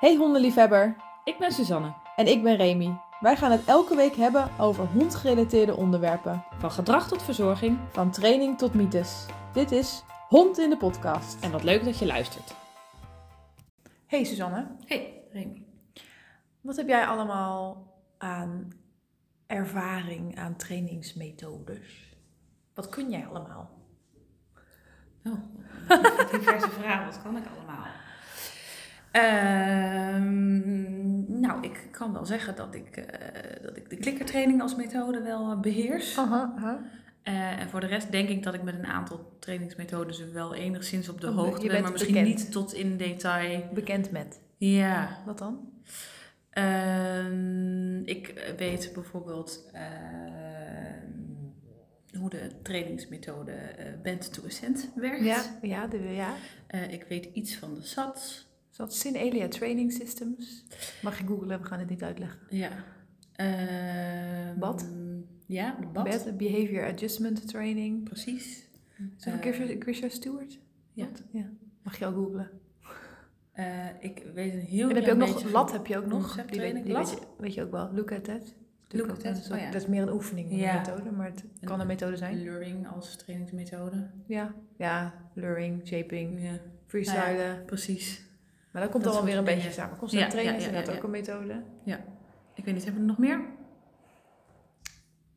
Hey hondenliefhebber, Ik ben Suzanne. en ik ben Remy. Wij gaan het elke week hebben over hondgerelateerde onderwerpen. Van gedrag tot verzorging. Van training tot mythes. Dit is Hond in de podcast. En wat leuk dat je luistert. Hey Suzanne, Hey, Remy. wat heb jij allemaal aan ervaring aan trainingsmethodes? Wat kun jij allemaal? Oh, diverse vragen. Wat kan ik allemaal? Ehm, nou, ik kan wel zeggen dat ik, eh, dat ik de klikkertraining als methode wel eh, beheers. Aha, aha. Eh, en voor de rest denk ik dat ik met een aantal trainingsmethodes wel enigszins op de hoogte ben. Maar misschien bekend. niet tot in detail. Bekend met. Ja, Wat dan? Ehm, ik weet bijvoorbeeld ehm, hoe de trainingsmethode Bent to Ascent werkt. Ja, ja, de, ja. Ik weet iets van de SATS. Zat Sin Elia Training Systems. Mag je googlen, we gaan het niet uitleggen. Ja. Bad? Ja, de BAD. Behavior Adjustment Training. Precies. Eh, Grisha, Grisha Stewart? ja. Ja. Mag je al googlen. Eh, ik weet een heel En heb je ook nog, lat heb je ook nog. Die, weet, die je, weet je ook wel. Look at that. Look at that, soort- oh ja. Dat is meer een oefening Ja. een methode, maar het kan een methode zijn. Luring als trainingsmethode. Ja, ja luring, shaping, Ja, freestylen. precies. Maar dat komt Dat dan alweer een soort beetje samen. Concept Ja, training ja, is ja, inderdaad ja, ook een methode. Ik weet niet, hebben we er nog meer?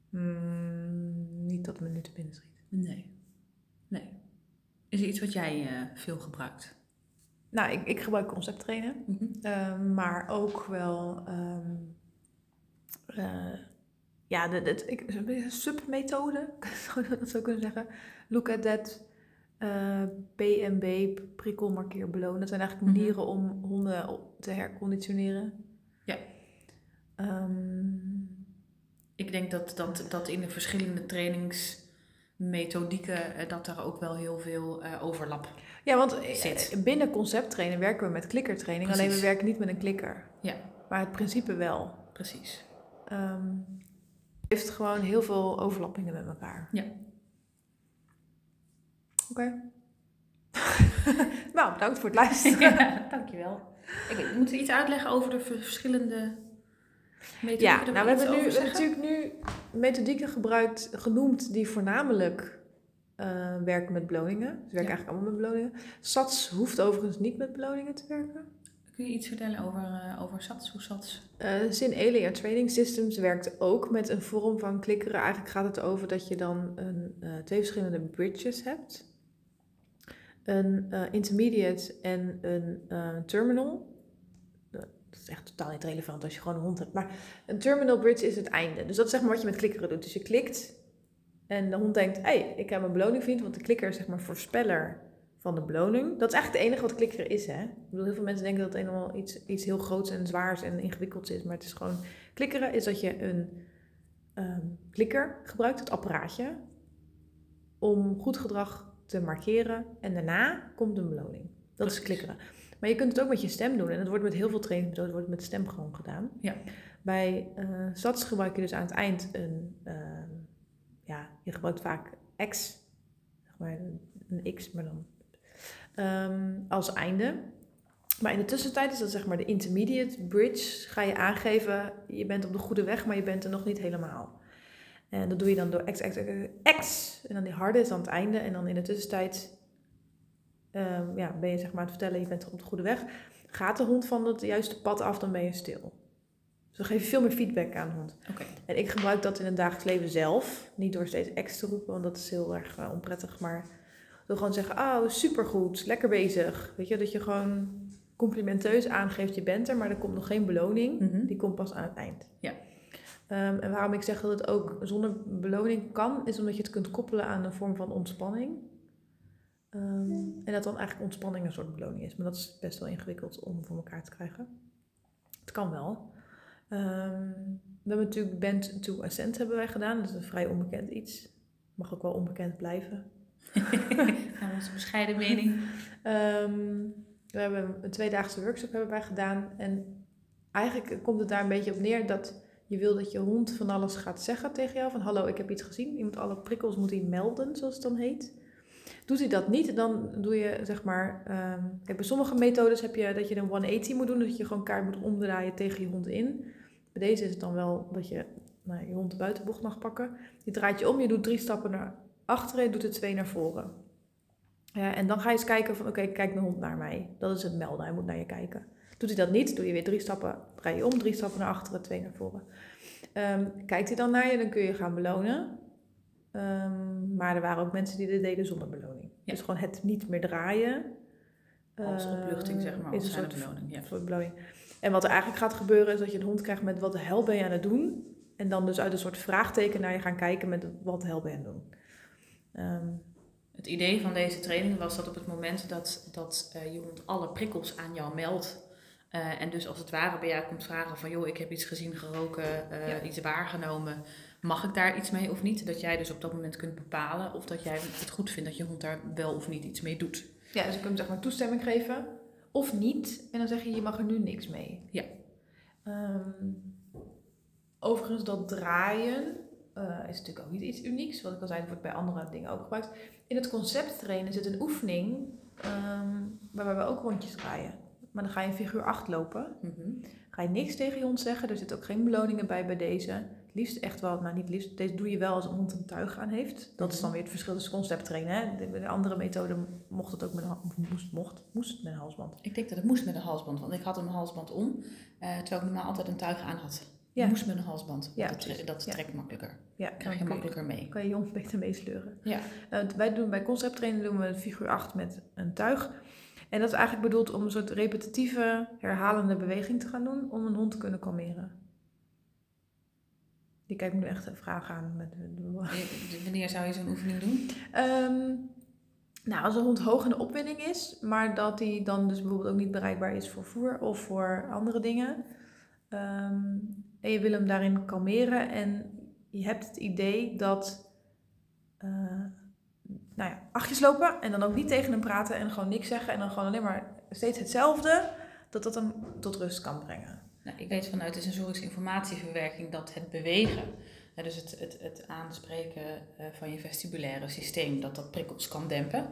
Hmm, niet dat me nu te binnen schiet. Nee. Nee. Is er iets wat jij eh, veel gebruikt? Nou, ik, ik gebruik concept trainen. Mhm. Ehm, maar ook wel, ehm, eh, ja, de, de, ik, een submethode, zou je dat zo kunnen zeggen. Look at that, eh PMB, prikkel, markeer, beloon. Dat zijn eigenlijk Mhm. manieren om honden te herconditioneren. Ja. Ehm, Ik denk dat, dat, dat in de verschillende trainingsmethodieken, eh, dat daar ook wel heel veel eh, overlap. ja, want eh, Zit. binnen concept trainen werken we met klikkertraining. Alleen we werken niet met een klikker. Ja. Maar het principe wel. Precies. Het heeft gewoon heel veel overlappingen met elkaar. Ja. Oké. nou, bedankt voor het luisteren. ja, dankjewel. Ik weet, moeten we iets uitleggen over de verschillende methodieken? Ja, nou, we hebben nu we hebben natuurlijk nu methodieken gebruikt, genoemd, die voornamelijk eh, werken met beloningen. Ze werken Ja. eigenlijk allemaal met beloningen. SATS hoeft overigens niet met beloningen te werken. Kun je iets vertellen over, eh, over SATS? Hoe SATS? Eh Sin Elia Training Systems werkt ook met een vorm van klikkeren. Eigenlijk gaat het over dat je dan een, twee verschillende bridges hebt. Een eh, intermediate en een eh, terminal. Eh, Dat is echt totaal niet relevant als je gewoon een hond hebt. Maar een terminal bridge is het einde. Dus dat is zeg maar wat je met klikkeren doet. Dus je klikt en de hond denkt, hé, hey, ik heb mijn beloning vindt. Want de klikker is zeg maar voorspeller van de beloning. Dat is eigenlijk het enige wat klikkeren is, hè. Ik bedoel, heel veel mensen denken dat het helemaal iets, iets heel groots en zwaars en ingewikkelds is. Maar het is gewoon... Klikkeren is dat je een ehm, klikker gebruikt, het apparaatje, om goed gedrag te markeren. En daarna komt een beloning. Dat is klikkeren. Maar je kunt het ook met je stem doen. En dat wordt met heel veel trainingsmethoden wordt met stem gewoon gedaan. Ja. Bij eh SATS gebruik je dus aan het eind een... ehm, ja, je gebruikt vaak X. Zeg maar een X, maar dan ehm, als einde. Maar in de tussentijd is dat zeg maar de intermediate bridge. Ga je aangeven, je bent op de goede weg, maar je bent er nog niet helemaal. En dat doe je dan door X, X, X, X. En dan die harde is aan het einde. En dan in de tussentijd ehm, ja, ben je zeg maar aan het vertellen, je bent op de goede weg. Gaat de hond van het juiste pad af, dan ben je stil. Dus dan geef je veel meer feedback aan de hond. Oké. En ik gebruik dat in het dagelijks leven zelf. Niet door steeds X te roepen, want dat is heel erg eh, onprettig. Maar door gewoon te zeggen, oh, supergoed, lekker bezig. Weet je, dat je gewoon complimenteus aangeeft, je bent er, maar er komt nog geen beloning. Mhm. Die komt pas aan het eind. Ja. Ehm, en waarom ik zeg dat het ook zonder beloning kan, is omdat je het kunt koppelen aan een vorm van ontspanning. Ehm, en dat dan eigenlijk ontspanning een soort beloning is. Maar dat is best wel ingewikkeld om voor elkaar te krijgen. Het kan wel. Ehm, we hebben natuurlijk Band to Ascent hebben wij gedaan. Dat is een vrij onbekend iets. Mag ook wel onbekend blijven. Naar onze bescheiden mening. We hebben een tweedaagse workshop hebben wij gedaan. En eigenlijk komt het daar een beetje op neer dat je wil dat je hond van alles gaat zeggen tegen jou. Van hallo, ik heb iets gezien. Je moet alle prikkels moet hij melden, zoals het dan heet. Doet hij dat niet, dan doe je zeg maar. ehm, kijk, bij sommige methodes heb je dat je een 180 moet doen, dat je gewoon kaart moet omdraaien tegen je hond in. Bij deze is het dan wel dat je nou, je hond de buitenbocht mag pakken. Je draait je om, je doet drie stappen naar achteren, je doet er twee naar voren. En dan ga je eens kijken van, oké, kijkt mijn hond naar mij. Dat is het melden, hij moet naar je kijken. Doet hij dat niet, doe je weer drie stappen, draai je om, drie stappen naar achteren, twee naar voren. Ehm, kijkt hij dan naar je, dan kun je gaan belonen. Ehm, maar er waren ook mensen die dit deden zonder beloning. Ja. Dus gewoon het niet meer draaien. Als opluchting, zeg maar, Is als een soort, beloning. Ja. soort beloning. En wat er eigenlijk gaat gebeuren is dat je een hond krijgt met wat de hel ben je aan het doen. En dan dus uit een soort vraagteken naar je gaan kijken met wat de hel ben je aan het doen. Ehm, Het idee van deze training was dat op het moment dat, dat eh, je hond alle prikkels aan jou meldt. Eh, en dus als het ware bij jou komt vragen van joh, ik heb iets gezien, geroken, eh, Ja. iets waargenomen. Mag ik daar iets mee of niet? Dat jij dus op dat moment kunt bepalen of dat jij het goed vindt dat je hond daar wel of niet iets mee doet. ja, dus je kunt zeg maar toestemming geven of niet. En dan zeg je, je mag er nu niks mee. Ja. Ehm, overigens, dat draaien eh, is natuurlijk ook niet iets unieks. Wat ik al zei, wordt bij andere dingen ook gebruikt. In het concept trainen zit een oefening ehm, waarbij we ook rondjes draaien. Maar dan ga je in figuur 8 lopen. Mhm. Ga je niks tegen je hond zeggen. Er zitten ook geen beloningen bij bij deze. Het liefst echt wel, nou niet liefst, deze doe je wel als een hond een tuig aan heeft. Dat is dan weer het verschil tussen concept trainen. Hè. De, de andere methode mocht het ook met een, moest, mocht, moest met een halsband. Ik denk dat het moest met een halsband, want ik had een halsband om, eh, terwijl ik normaal altijd een tuig aan had. Ja. Moest met een halsband, Ja, dat, tre- dat Ja. trekt makkelijker. Ja, Krijg je makkelijker mee. kan je hond beter meesleuren. Ja. Eh, wij doen bij concept trainen doen we figuur 8 met een tuig. En dat is eigenlijk bedoeld om een soort repetitieve, herhalende beweging te gaan doen om een hond te kunnen kalmeren. Die kijkt me nu echt een vraag aan. Met, Wanneer zou je zo'n oefening doen? Ehm, nou, als een hond hoog in de opwinding is, maar dat die dan dus bijvoorbeeld ook niet bereikbaar is voor voer of voor andere dingen. Ehm, en je wil hem daarin kalmeren en je hebt het idee dat, eh, nou ja, achtjes lopen en dan ook niet tegen hem praten en gewoon niks zeggen en dan gewoon alleen maar steeds hetzelfde, dat dat hem tot rust kan brengen. Nou, ik weet vanuit de sensorische informatieverwerking dat het bewegen, dus het, het, het aanspreken eh, van je vestibulaire systeem, dat dat prikkels kan dempen.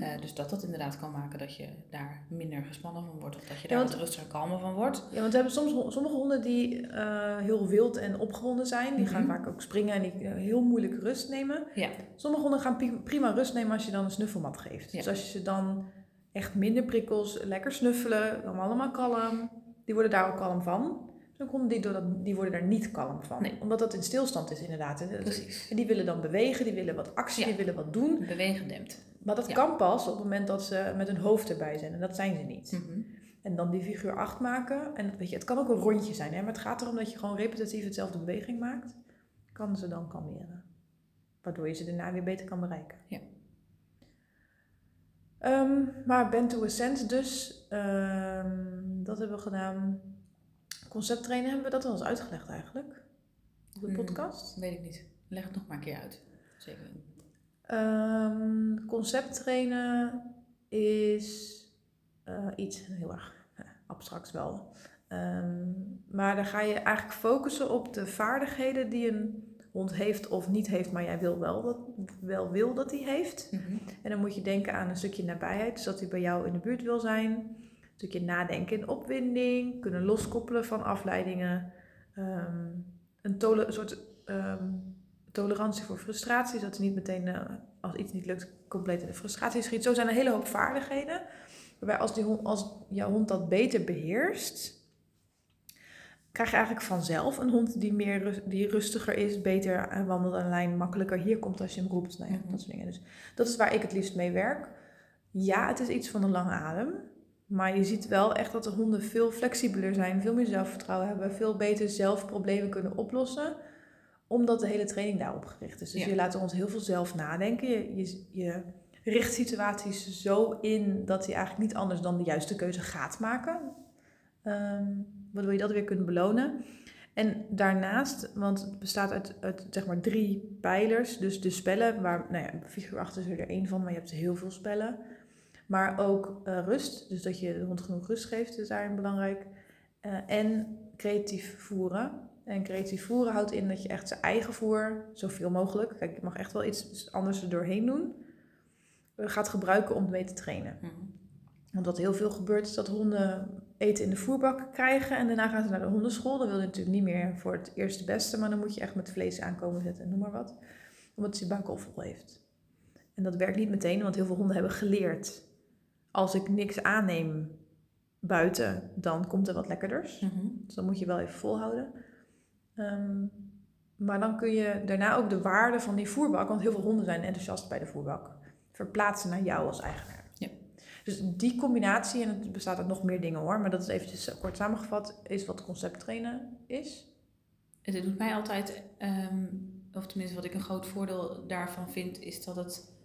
Eh, dus dat dat inderdaad kan maken dat je daar minder gespannen van wordt of dat je Ja, daar want- wat rustiger kalmer van wordt. Ja, want we hebben soms sommige honden die eh, heel wild en opgewonden zijn. Die gaan Mhm. vaak ook springen en die heel moeilijk rust nemen. Ja. Sommige honden gaan prima rust nemen als je dan een snuffelmat geeft. Ja. Dus als je ze dan echt minder prikkels, lekker snuffelen, dan allemaal kalm. Die worden daar ook kalm van. Ook honden die, door dat, die worden daar niet kalm van. Nee. Omdat dat in stilstand is inderdaad. En- Precies. En die willen dan bewegen, die willen wat actie, Ja. die willen wat doen. Bewegen dempt. Maar dat Ja. kan pas op het moment dat ze met hun hoofd erbij zijn. En dat zijn ze niet. Mhm. En dan die figuur 8 maken. En weet je, het kan ook een rondje zijn, hè? maar het gaat erom dat je gewoon repetitief hetzelfde beweging maakt. Kan ze dan kalmeren. Waardoor je ze daarna weer beter kan bereiken. Ja. Ehm, maar bend to a sense dus. ehm, dat hebben we gedaan. Concept trainen hebben we dat al eens uitgelegd eigenlijk. Op de Mm. podcast. Weet ik niet. Leg het nog maar een keer uit. Zeker. Ehm, concept trainen is eh, iets heel erg eh, abstracts wel. Ehm, maar dan ga je eigenlijk focussen op de vaardigheden die een hond heeft of niet heeft, maar jij wil wel, dat, wel wil dat hij heeft. Mhm. En dan moet je denken aan een stukje nabijheid, dus dat hij bij jou in de buurt wil zijn. Een stukje nadenken in opwinding, kunnen loskoppelen van afleidingen. Ehm, een tole- een soort ehm, tolerantie voor frustratie, zodat hij niet meteen eh, als iets niet lukt compleet in de frustratie schiet. Zo zijn er een hele hoop vaardigheden. Waarbij als, die hond, als jouw hond dat beter beheerst, krijg je eigenlijk vanzelf een hond die, meer die rustiger is, beter eh, wandelt aan de lijn, makkelijker hier komt als je hem roept. Nou ja, Mhm. dat soort dingen. Dus dat is waar ik het liefst mee werk. Ja, het is iets van een lange adem. Maar je ziet wel echt dat de honden veel flexibeler zijn, veel meer zelfvertrouwen hebben, veel beter zelf problemen kunnen oplossen. Omdat de hele training daarop gericht is. Dus Ja. je laat ons heel veel zelf nadenken. Je, je, je richt situaties zo in dat hij eigenlijk niet anders dan de juiste keuze gaat maken. Ehm, waardoor je dat weer kunt belonen. En daarnaast, want het bestaat uit, uit zeg maar drie pijlers. Dus de spellen, waar, nou ja, figuur 8 is er één van, maar je hebt heel veel spellen. Maar ook eh, rust, dus dat je de hond genoeg rust geeft, is daarin belangrijk. Eh, en creatief voeren. En creatief voeren houdt in dat je echt zijn eigen voer, zoveel mogelijk, kijk, je mag echt wel iets anders er doorheen doen. gaat gebruiken om mee te trainen. Mhm. Want wat heel veel gebeurt is dat honden eten in de voerbak krijgen en daarna gaan ze naar de hondenschool. Dan wil je natuurlijk niet meer voor het eerste beste, maar dan moet je echt met vlees aankomen zetten en noem maar wat. Omdat ze al vol heeft. En dat werkt niet meteen, want heel veel honden hebben geleerd. Als ik niks aanneem buiten, dan komt er wat lekkerders. Mhm. Dus dan moet je wel even volhouden. Ehm, maar dan kun je daarna ook de waarde van die voerbak, want heel veel honden zijn enthousiast bij de voerbak, verplaatsen naar jou als eigenaar. Ja. Dus die combinatie, en het bestaat uit nog meer dingen hoor, maar dat is eventjes kort samengevat, is wat concept trainen is. Het doet mij altijd, ehm, of tenminste wat ik een groot voordeel daarvan vind, is dat het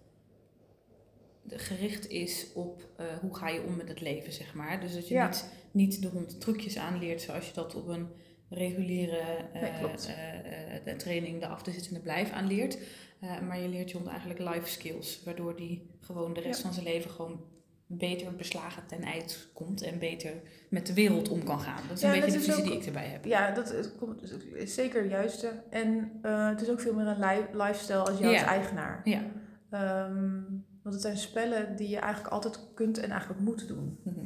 gericht is op eh, hoe ga je om met het leven, zeg maar. Dus dat je Ja. niet, niet de hond trucjes aanleert zoals je dat op een reguliere eh, Nee, eh, de training de af te zittende blijf aanleert. Maar je leert je hond eigenlijk life skills, waardoor die gewoon de rest Ja. van zijn leven gewoon beter beslagen ten eind komt en beter met de wereld om kan gaan. Dat is Ja, een en beetje de visie ook- die ik erbij heb. Ja, dat is, komt- is zeker het juiste. En het is ook veel meer een li- lifestyle als jou Ja. als eigenaar. Ja. Ehm, want het zijn spellen die je eigenlijk altijd kunt en eigenlijk ook moet doen. Mhm.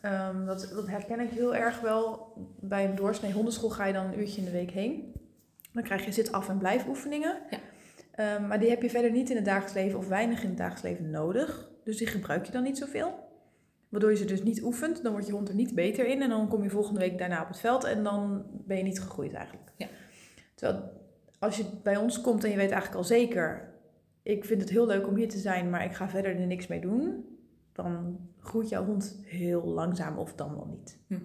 Ehm, dat, dat herken ik heel erg wel. Bij een doorsnee hondenschool ga je dan een uurtje in de week heen. Dan krijg je zit-af- en blijfoefeningen. Ja. Ehm, maar die heb je verder niet in het dagelijks leven of weinig in het dagelijks leven nodig. Dus die gebruik je dan niet zoveel. Waardoor je ze dus niet oefent. Dan wordt je hond er niet beter in. En dan kom je volgende week daarna op het veld. En dan ben je niet gegroeid eigenlijk. Ja. Terwijl als je bij ons komt en je weet eigenlijk al zeker... Ik vind het heel leuk om hier te zijn, maar ik ga verder er niks mee doen. Dan groeit jouw hond heel langzaam of dan wel niet. Mhm.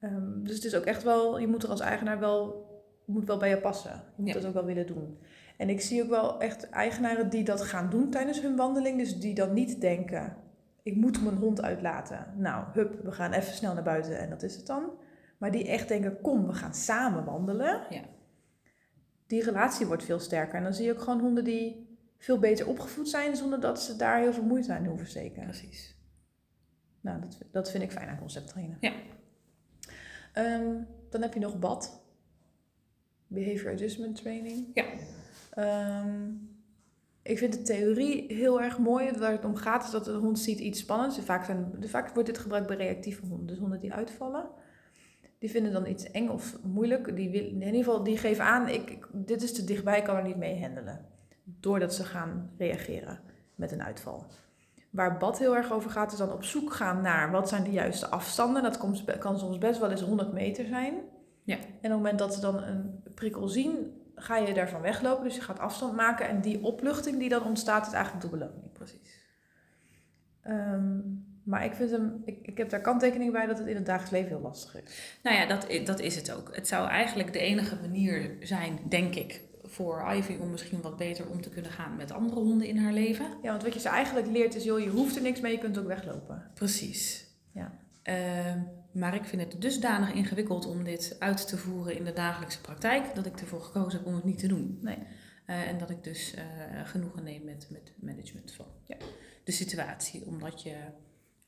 Ehm, dus het is ook echt wel, je moet er als eigenaar wel, moet wel bij je passen. Je moet Ja. dat ook wel willen doen. En ik zie ook wel echt eigenaren die dat gaan doen tijdens hun wandeling. Dus die dan niet denken, ik moet mijn hond uitlaten. Nou, hup, we gaan even snel naar buiten en dat is het dan. Maar die echt denken, kom, we gaan samen wandelen. Ja. Die relatie wordt veel sterker. En dan zie je ook gewoon honden die veel beter opgevoed zijn... zonder dat ze daar heel veel moeite aan hoeven steken. Precies. Nou, dat, dat vind ik fijn aan concept trainen. Ja. Ehm, dan heb je nog BAD. Behavior Adjustment Training. Ja. Ehm, ik vind de theorie heel erg mooi. Waar het om gaat is dat de hond ziet iets spannends. Vaak, zijn, vaak wordt dit gebruikt bij reactieve honden. Dus honden die uitvallen. Die vinden dan iets eng of moeilijk. Die wil, in ieder geval, die geven aan, ik, ik- dit is te dichtbij, ik kan er niet mee handelen. Doordat ze gaan reageren met een uitval. Waar Bad heel erg over gaat, is dan op zoek gaan naar wat zijn de juiste afstanden. Dat komt- kan soms best wel eens 100 meter zijn. Ja. En op het moment dat ze dan een prikkel zien, ga je daarvan weglopen. Dus je gaat afstand maken. En die opluchting die dan ontstaat, is eigenlijk de beloning. Precies. Ehm, maar ik, vind hem, ik, ik heb daar kanttekening bij dat het in het dagelijks leven heel lastig is. Nou ja, dat, dat is het ook. Het zou eigenlijk de enige manier zijn, denk ik, voor Ivy om misschien wat beter om te kunnen gaan met andere honden in haar leven. Ja, want wat je ze eigenlijk leert is, joh, je hoeft er niks mee, je kunt ook weglopen. Precies. Ja. Ehm, maar ik vind het dusdanig ingewikkeld om dit uit te voeren in de dagelijkse praktijk, dat ik ervoor gekozen heb om het niet te doen. Nee. Eh, en dat ik dus eh, genoegen neem met, met management van Ja. de situatie. Omdat je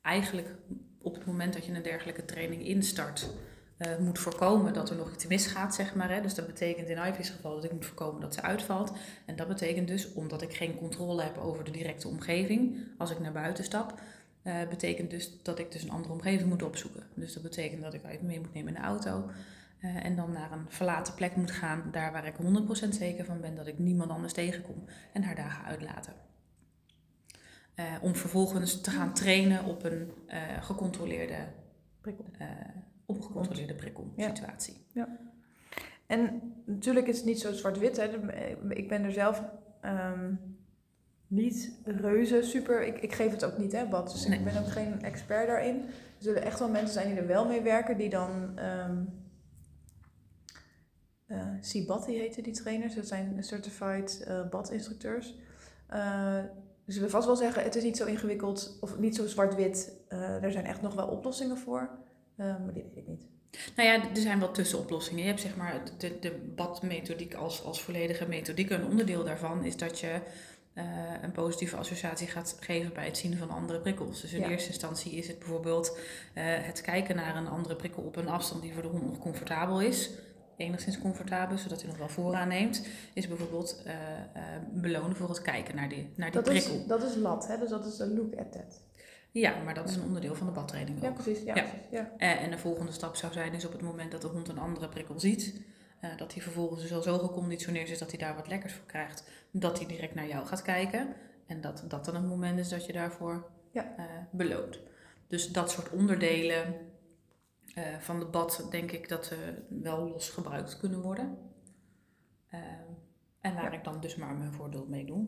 eigenlijk op het moment dat je een dergelijke training instart, eh, moet voorkomen dat er nog iets misgaat, zeg maar. Hè. Dus dat betekent in Ivy's geval dat ik moet voorkomen dat ze uitvalt. En dat betekent dus, omdat ik geen controle heb over de directe omgeving, als ik naar buiten stap, eh, betekent dus dat ik dus een andere omgeving moet opzoeken. Dus dat betekent dat ik Ivy mee moet nemen in de auto. eh, en dan naar een verlaten plek moet gaan, daar waar ik 100% zeker van ben dat ik niemand anders tegenkom. En haar daar ga uitlaten. Om vervolgens te gaan trainen op een gecontroleerde, Prikkel. eh op een gecontroleerde prikkelsituatie. En natuurlijk is het niet zo zwart-wit. De- Ik ben er zelf ehm, niet reuze super. Ik, ik geef het ook niet, hè, Bad. Dus Nee. ik ben ook geen expert daarin. Er zullen echt wel mensen zijn die er wel mee werken, die dan. ehm eh CBAT, die heten die trainers. Dat zijn certified eh bad-instructeurs. Eh, ze zullen vast wel zeggen, het is niet zo ingewikkeld of niet zo zwart-wit. Eh, er zijn echt nog wel oplossingen voor. Eh, maar die weet ik niet. Nou ja, er zijn wel tussenoplossingen. Je hebt zeg maar de, de badmethodiek als, als volledige methodiek. Een onderdeel daarvan is dat je eh, een positieve associatie gaat geven bij het zien van andere prikkels. Dus in Ja. eerste instantie is het bijvoorbeeld eh, het kijken naar een andere prikkel op een afstand die voor de hond nog comfortabel is. enigszins comfortabel zodat hij nog wel vooraan neemt, is bijvoorbeeld uh, belonen voor het kijken naar die, naar die dat prikkel. Is, dat is lat, hè? dus dat is een look at that. Ja, maar dat is een onderdeel van de badtraining ook. Ja, precies. Ja, Precies, ja. En de volgende stap zou zijn, is op het moment dat de hond een andere prikkel ziet, uh, dat hij vervolgens dus al zo geconditioneerd is dat hij daar wat lekkers voor krijgt, dat hij direct naar jou gaat kijken. En dat dat dan het moment is dat je daarvoor ja. uh, beloont. Dus dat soort onderdelen uh, van de bad, denk ik dat ze wel los gebruikt kunnen worden. en waar ik dan dus maar mijn voordeel mee doe.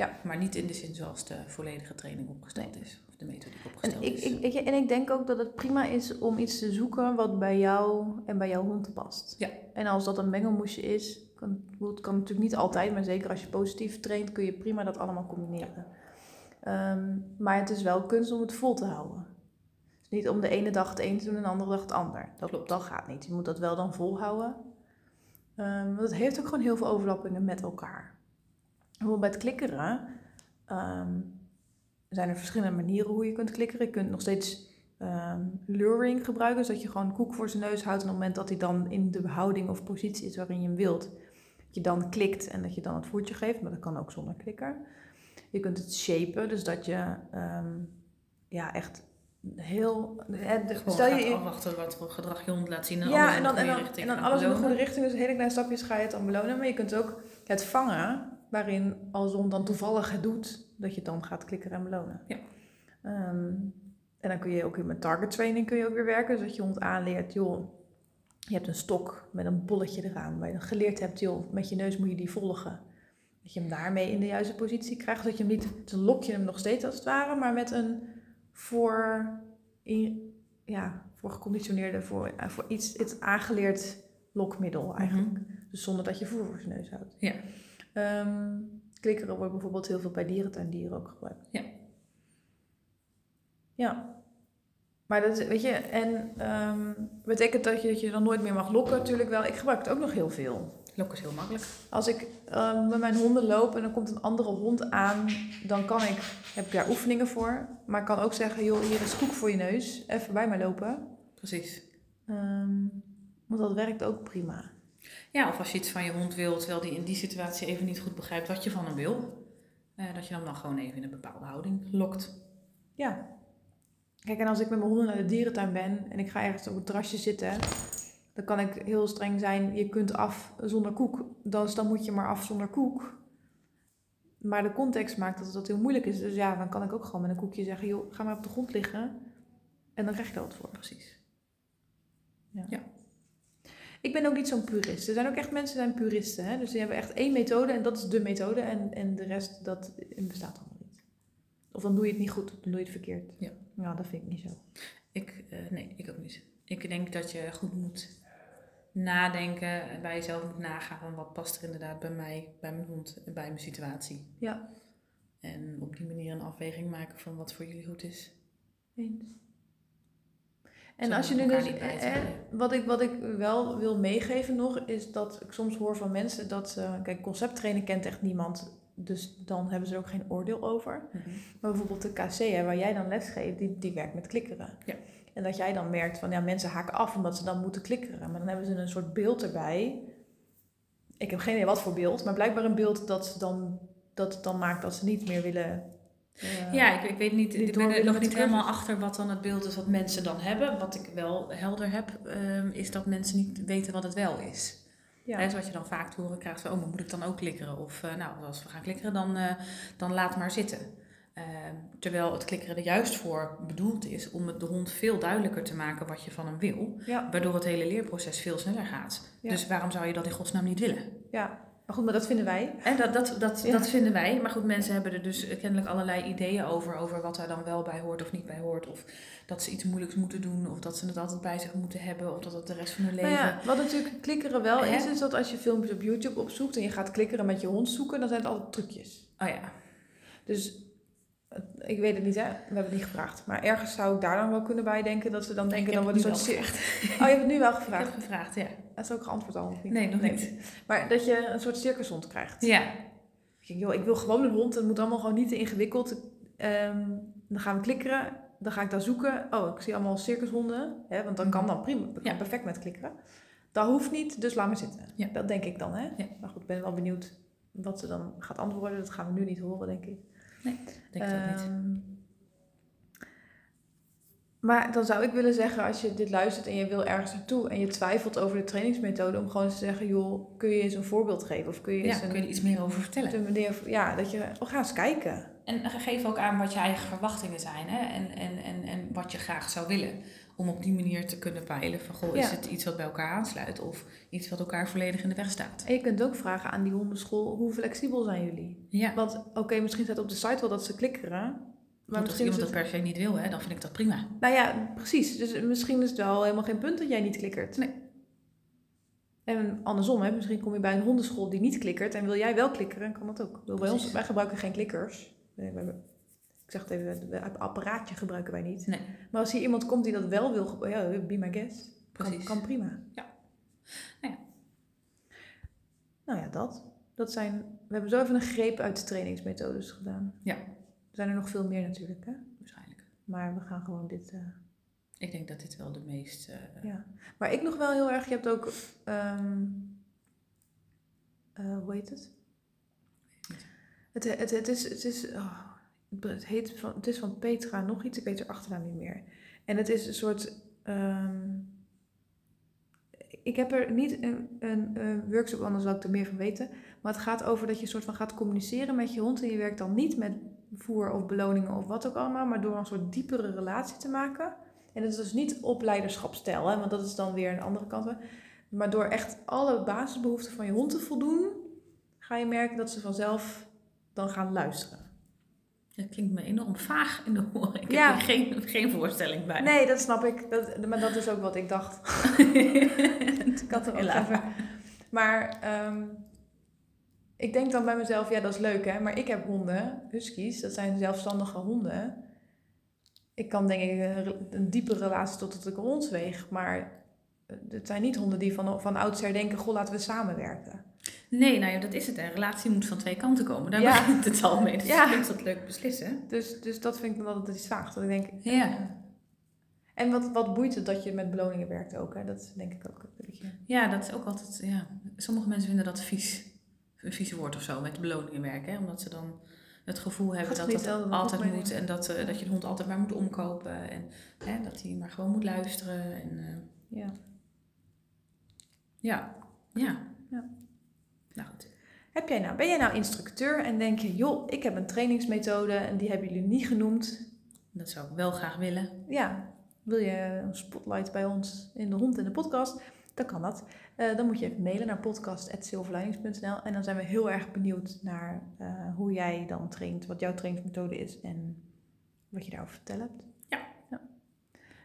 Ja. Maar niet in de zin zoals de volledige training opgesteld is. Of de methodiek opgesteld en ik, is. Ik, en ik denk ook dat het prima is om iets te zoeken wat bij jou en bij jouw hond past. Ja. En als dat een mengelmoesje is, kan, het kan natuurlijk niet altijd, maar zeker als je positief traint, kun je prima dat allemaal combineren. Ja. Um, maar het is wel kunst om het vol te houden. Dus niet om de ene dag het een te doen en de andere dag het ander. Dat, Klopt. dat gaat niet. Je moet dat wel dan volhouden. Um, want het heeft ook gewoon heel veel overlappingen met elkaar. Bijvoorbeeld bij het klikkeren um, zijn er verschillende manieren hoe je kunt klikkeren. Je kunt nog steeds um, luring gebruiken, zodat je gewoon koek voor zijn neus houdt. En op het moment dat hij dan in de houding of positie is waarin je hem wilt, dat je dan klikt en dat je dan het voertje geeft. Maar dat kan ook zonder klikker. Je kunt het shapen, dus dat je um, ja, echt heel. stel je afwachten wat voor gedrag je hond laat zien. En ja, en dan, en dan, en dan alles in de goede richting. Dus hele kleine stapjes ga je het dan belonen. Maar je kunt ook het vangen waarin als hond dan toevallig het doet, dat je dan gaat klikken en belonen. Ja. Um, en dan kun je ook in met target training kun je ook weer werken, zodat je hond aanleert, joh, je hebt een stok met een bolletje eraan, waar je dan geleerd hebt, joh, met je neus moet je die volgen. Dat je hem daarmee in de juiste positie krijgt, dat je hem niet, dan lok je hem nog steeds als het ware, maar met een voor, in, ja, voor geconditioneerde, voor, voor iets, iets aangeleerd lokmiddel eigenlijk. Mm -hmm. Dus zonder dat je voer voor zijn neus houdt. Ja. Um, klikkeren wordt bijvoorbeeld heel veel bij dierentuindieren ook gebruikt. Ja. Ja. Maar dat weet je, en um, betekent dat je, dat je dan nooit meer mag lokken natuurlijk wel. Ik gebruik het ook nog heel veel. Lokken is heel makkelijk. Als ik um, met mijn honden loop en er komt een andere hond aan, dan kan ik, heb ik daar oefeningen voor. Maar ik kan ook zeggen, joh, hier is koek voor je neus, even bij mij lopen. Precies. Um, want dat werkt ook prima. Ja, of als je iets van je hond wilt, terwijl die in die situatie even niet goed begrijpt wat je van hem wil. Uh, dat je hem dan gewoon even in een bepaalde houding lokt. Ja. Kijk, en als ik met mijn honden naar de dierentuin ben en ik ga ergens op het terrasje zitten, dan kan ik heel streng zijn, je kunt af zonder koek. Dus dan moet je maar af zonder koek. Maar de context maakt dat het heel moeilijk is. Dus ja, dan kan ik ook gewoon met een koekje zeggen, joh, ga maar op de grond liggen. En dan krijg je wat voor. Precies. Ja. ja. Ik ben ook niet zo'n purist. Er zijn ook echt mensen die zijn puristen. Hè? Dus die hebben echt één methode en dat is de methode. En, en de rest, dat bestaat allemaal niet. Of dan doe je het niet goed, dan doe je het verkeerd. Ja. Nou, dat vind ik niet zo. Ik, uh, nee, ik ook niet. Ik denk dat je goed moet nadenken en bij jezelf moet nagaan van wat past er inderdaad bij mij, bij mijn hond en bij mijn situatie. Ja. En op die manier een afweging maken van wat voor jullie goed is. Eens. En als je nu dus, eh, wat, ik, wat ik wel wil meegeven nog, is dat ik soms hoor van mensen dat ze, kijk, concepttrainen kent echt niemand, dus dan hebben ze er ook geen oordeel over. Mhm. Maar bijvoorbeeld de KC, hè, waar jij dan les geeft, die, die werkt met klikkeren. Ja. En dat jij dan merkt van, ja, mensen haken af omdat ze dan moeten klikkeren. Maar dan hebben ze een soort beeld erbij. Ik heb geen idee wat voor beeld, maar blijkbaar een beeld dat, ze dan, dat het dan maakt dat ze niet meer willen ja, ja ik, ik, weet niet, ik ben er nog niet helemaal achter wat dan het beeld is wat mensen dan hebben. Wat ik wel helder heb, um, is dat mensen niet weten wat het wel is. Ja. He, wat je dan vaak te horen krijgt van, oh, maar moet ik dan ook klikkeren? Of uh, nou, als we gaan klikkeren, dan, uh, dan laat maar zitten. Uh, terwijl het klikkeren er juist voor bedoeld is om het de hond veel duidelijker te maken wat je van hem wil. Ja. Waardoor het hele leerproces veel sneller gaat. Ja. Dus waarom zou je dat in godsnaam niet willen? Ja, maar goed, maar dat vinden wij. En dat, dat, dat, ja. dat vinden wij. Maar goed, mensen hebben er dus kennelijk allerlei ideeën over. Over wat daar dan wel bij hoort of niet bij hoort. Of dat ze iets moeilijks moeten doen. Of dat ze het altijd bij zich moeten hebben. Of dat het de rest van hun leven... Nou ja, wat natuurlijk klikkeren wel is, is dat als je filmpjes op YouTube opzoekt en je gaat klikkeren met je hond zoeken, dan zijn het altijd trucjes. Oh ja. Dus ik weet het niet, hè? We hebben het niet gevraagd. Maar ergens zou ik daar dan wel kunnen bij denken dat ze dan denken dan wordt een soort. Oh, je hebt het nu wel gevraagd. Ik heb gevraagd, ja. Dat is ook geantwoord al. Of niet? Nee, nog niet. Maar dat je een soort circushond krijgt. Ja. Ik denk, joh, ik wil gewoon een hond. Het moet allemaal gewoon niet te ingewikkeld. Um, dan gaan we klikkeren. Dan ga ik daar zoeken. Oh, ik zie allemaal circushonden. Hè, want dan kan dan prima. Ja. perfect met klikkeren. Dat hoeft niet, dus laat maar zitten. Ja. Dat denk ik dan, hè? Ja. Maar goed, ik ben wel benieuwd wat ze dan gaat antwoorden. Dat gaan we nu niet horen, denk ik. Ik denk ook niet. Ehm, Maar dan zou ik willen zeggen, als je dit luistert en je wil ergens naartoe en je twijfelt over de trainingsmethode, om gewoon eens te zeggen, joh, kun je eens een voorbeeld geven? Of kun je Ja, eens een, kun je er iets meer over vertellen. manier, ja, dat je, oh, ga eens kijken. En geef ook aan wat je eigen verwachtingen zijn hè? En, en, en, en wat je graag zou willen. Om op die manier te kunnen peilen van, goh, is het iets wat bij elkaar aansluit of iets wat elkaar volledig in de weg staat. En je kunt ook vragen aan die hondenschool, hoe flexibel zijn jullie? Ja, Want oké, misschien staat op de site wel dat ze klikkeren, maar als iemand het... dat per se niet wil, hè, dan vind ik dat prima. Nou ja, precies. Dus misschien is het wel helemaal geen punt dat jij niet klikkert. Nee. En andersom, hè, misschien kom je bij een hondenschool die niet klikkert en wil jij wel klikkeren, kan dat ook. Bij ons, wij gebruiken geen klikkers. Nee, wij- Ik zeg het even, het apparaatje gebruiken wij niet. Nee. Maar als hier iemand komt die dat wel wil ja, be my guest. Kan, kan prima. Ja. Nou ja. Nou ja, dat. dat zijn, we hebben zo even een greep uit de trainingsmethodes gedaan. Ja. Er zijn er nog veel meer natuurlijk, hè? Waarschijnlijk. maar we gaan gewoon dit... eh, Ik denk dat dit wel de meest... eh, Ja, maar ik nog wel heel erg, je hebt ook, eh, hoe heet het? Het, het, het is, het is, oh, het, heet van, het is van Petra nog iets, ik weet haar achternaam niet meer. En het is een soort, ehm, ik heb er niet een, een, workshop, anders zou ik er meer van weten. Maar het gaat over dat je een soort van gaat communiceren met je hond. En je werkt dan niet met voer of beloningen of wat ook allemaal, maar door een soort diepere relatie te maken. En het is dus niet op leiderschapstijl, want dat is dan weer een andere kant. Maar door echt alle basisbehoeften van je hond te voldoen, ga je merken dat ze vanzelf dan gaan luisteren. Klinkt me enorm vaag in de oren. Ik Ja. heb er geen, geen voorstelling bij. Nee, dat snap ik. Dat, maar dat is ook wat ik dacht. ik had er ook even. Maar ehm, ik denk dan bij mezelf, ja, dat is leuk hè. Maar ik heb honden, huskies, dat zijn zelfstandige honden. Ik kan denk ik een, een diepe relatie tot het ik een hond weeg. Maar eh, het zijn niet honden die van, van oudsher denken, goh, laten we samenwerken. Nee, nou ja, dat is het. Een relatie moet van twee kanten komen. Daar Ja. begint het al mee. Dus Ja. is dat leuk beslissen. Dus, dus dat vind ik dan altijd iets vaag. Dat ik denk, Ja. eh, En wat, wat boeit het dat je met beloningen werkt ook, hè? Dat denk ik ook een beetje. Ja, dat is ook altijd... Ja. Sommige mensen vinden dat vies. Een vies woord of zo, met beloningen werken. Hè? Omdat ze dan het gevoel hebben dat dat altijd moet En dat, eh, dat je de hond altijd maar moet omkopen. En hè, dat hij maar gewoon moet luisteren. En, eh, Ja. ja. Ja. Ja. Nou goed. Heb jij nou, ben jij nou instructeur en denk je, joh, ik heb een trainingsmethode en die hebben jullie niet genoemd. Dat zou ik wel graag willen. Ja, wil je een spotlight bij ons in de hond in de podcast? Dan kan dat. Eh, dan moet je even mailen naar podcast.silverlinings.nl en dan zijn we heel erg benieuwd naar eh, hoe jij dan traint, wat jouw trainingsmethode is en wat je daarover vertellen hebt.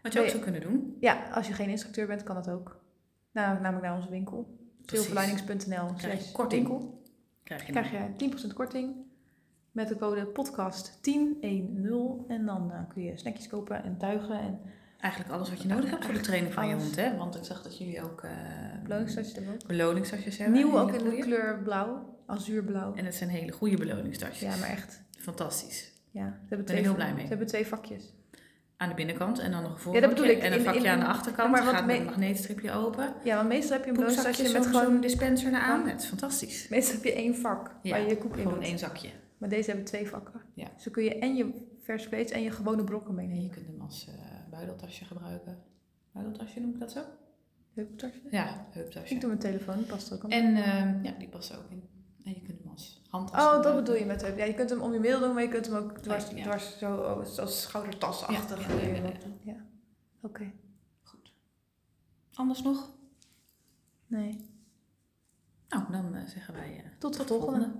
Wat je ook zou kunnen doen. Ja, als je geen instructeur bent, kan dat ook. Nou, namelijk naar onze winkel. Krijg je slash korting. winkel. Krijg je krijg je 10% korting met de code podcast1010 en dan eh, kun je snackjes kopen en tuigen en Eigenlijk alles wat je nodig hebt voor de training van je hond. Hè? Want ik zag dat jullie ook uh, beloningstasjes hebben beloningstasjes hebben. Nieuw ook in de kleur blauw, azuurblauw. En het zijn hele goede beloningstasjes. Ja, maar echt. Fantastisch. Ja, ze hebben ik twee, heel blij mee. Ze hebben twee vakjes. Aan de binnenkant en dan nog een Ja, voorvakje. dat bedoel ik. En een In- vakje in- aan de achterkant. maar gaat met me- een magneetstripje open. Ja, want meestal heb je een Poepzakjes met gewoon... zo'n dispenser eraan. Het is fantastisch. Meestal heb je één vak Ja, waar je je koek in Gewoon doet. één zakje. Maar deze hebben twee vakken. Ja. Zo kun je en je vers vlees en je gewone brokken En je meenemen. kunt hem als eh buideltasje gebruiken. Buideltasje noem ik dat zo? Heuptasje. Ja, heuptasje. Ik doe mijn telefoon, die past er ook aan. En ehm, ja, die past er ook in. En je kunt handtas Oh, dat bedoel je met heup. Ja, je kunt hem om je middel doen, maar je kunt hem ook dwars, Ja. dwars zo oh, als schoudertasachtig. Ja, ja. Oké. Goed. Anders nog? Nee. Nou, dan eh, zeggen wij eh, Tot de volgende.